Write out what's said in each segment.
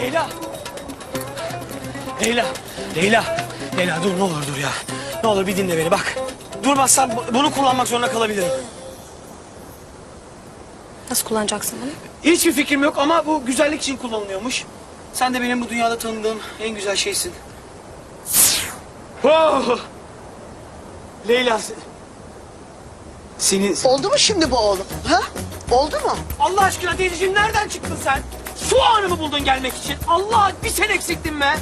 Leyla. Leyla. Leyla. Leyla dur ne olur dur ya. Ne olur bir dinle beni bak. Durmazsan bu- bunu kullanmak zorunda kalabilirim. Nasıl kullanacaksın bunu? Hiçbir fikrim yok ama bu güzellik için kullanılıyormuş. Sen de benim bu dünyada tanıdığım en güzel şeysin. Oh! Leyla. se- Seni... Oldu mu şimdi bu oğlum? Ha? Oldu mu? Allah aşkına teyzeciğim nereden çıktın sen? Şu anı mı buldun gelmek için? Allah bir sen eksiktin be.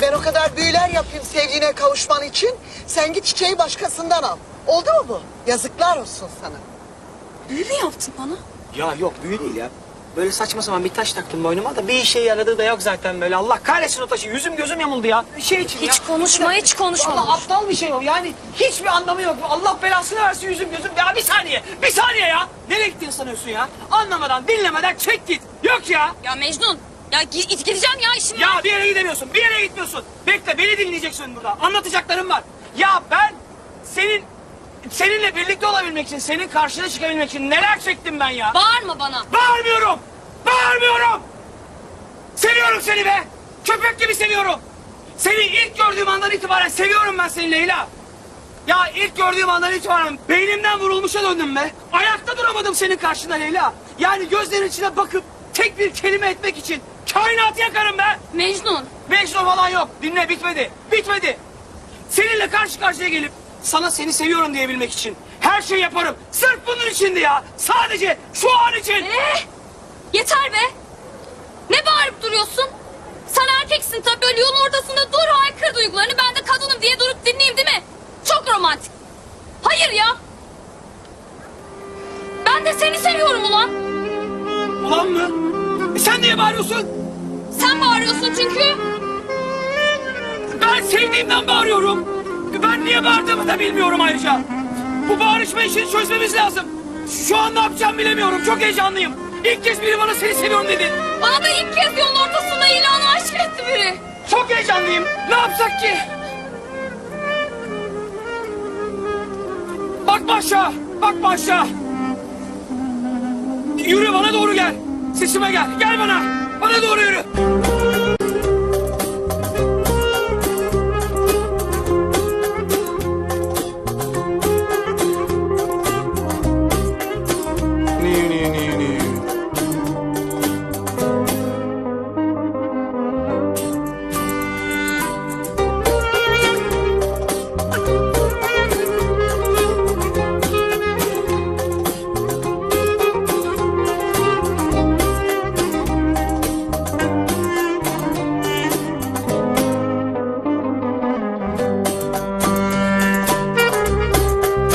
Ben o kadar büyüler yapayım sevdiğine kavuşman için. Sen git çiçeği başkasından al. Oldu mu bu? Yazıklar olsun sana. Büyü mü yaptın bana? Ya yok büyü değil ya. Böyle saçma sapan bir taş taktım boynuma da bir işe yaradığı da yok zaten böyle. Allah kahretsin o taşı. Yüzüm gözüm yamuldu ya. Şey için Hiç ya. konuşma, hiç konuşma. Valla aptal bir şey o. Yani hiçbir anlamı yok. Allah belasını versin yüzüm gözüm. Ya bir saniye. Bir saniye ya. Nereye gittiğini sanıyorsun ya? Anlamadan dinlemeden çek git. Yok ya. Ya Mecnun. Ya gi- git gideceğim ya işim var. Ya bir yere gidemiyorsun. Bir yere gitmiyorsun. Bekle beni dinleyeceksin burada. Anlatacaklarım var. Ya ben senin seninle birlikte olabilmek için, senin karşına çıkabilmek için neler çektim ben ya? Bağırma bana. Bağırmıyorum! Bağırmıyorum! Seviyorum seni be! Köpek gibi seviyorum! Seni ilk gördüğüm andan itibaren seviyorum ben seni Leyla! Ya ilk gördüğüm andan itibaren beynimden vurulmuşa döndüm be! Ayakta duramadım senin karşında Leyla! Yani gözlerin içine bakıp tek bir kelime etmek için kainatı yakarım be! Mecnun. Mecnun falan yok. Dinle bitmedi. Bitmedi. Seninle karşı karşıya gelip sana seni seviyorum diyebilmek için her şeyi yaparım. Sırf bunun içindi ya. Sadece şu an için. Ee, yeter be. Ne bağırıp duruyorsun? Sen erkeksin tabii öyle yolun ortasında dur haykır duygularını. Ben de kadınım diye durup dinleyeyim değil mi? Çok romantik. Hayır ya. Ben de seni seviyorum ulan. Ulan mı? E sen niye bağırıyorsun? Sen bağırıyorsun çünkü. Ben sevdiğimden bağırıyorum. Ben niye bağırdığımı da bilmiyorum ayrıca. Bu bağırışma işini çözmemiz lazım. Şu an ne yapacağımı bilemiyorum. Çok heyecanlıyım. İlk kez biri bana seni seviyorum dedi. Bana da ilk kez yolun ortasında ilanı aşk etti biri. Çok heyecanlıyım. Ne yapsak ki? Bakma aşağı. Bakma aşağı. Yürü bana doğru gel. Sesime gel. Gel bana. Bana doğru yürü.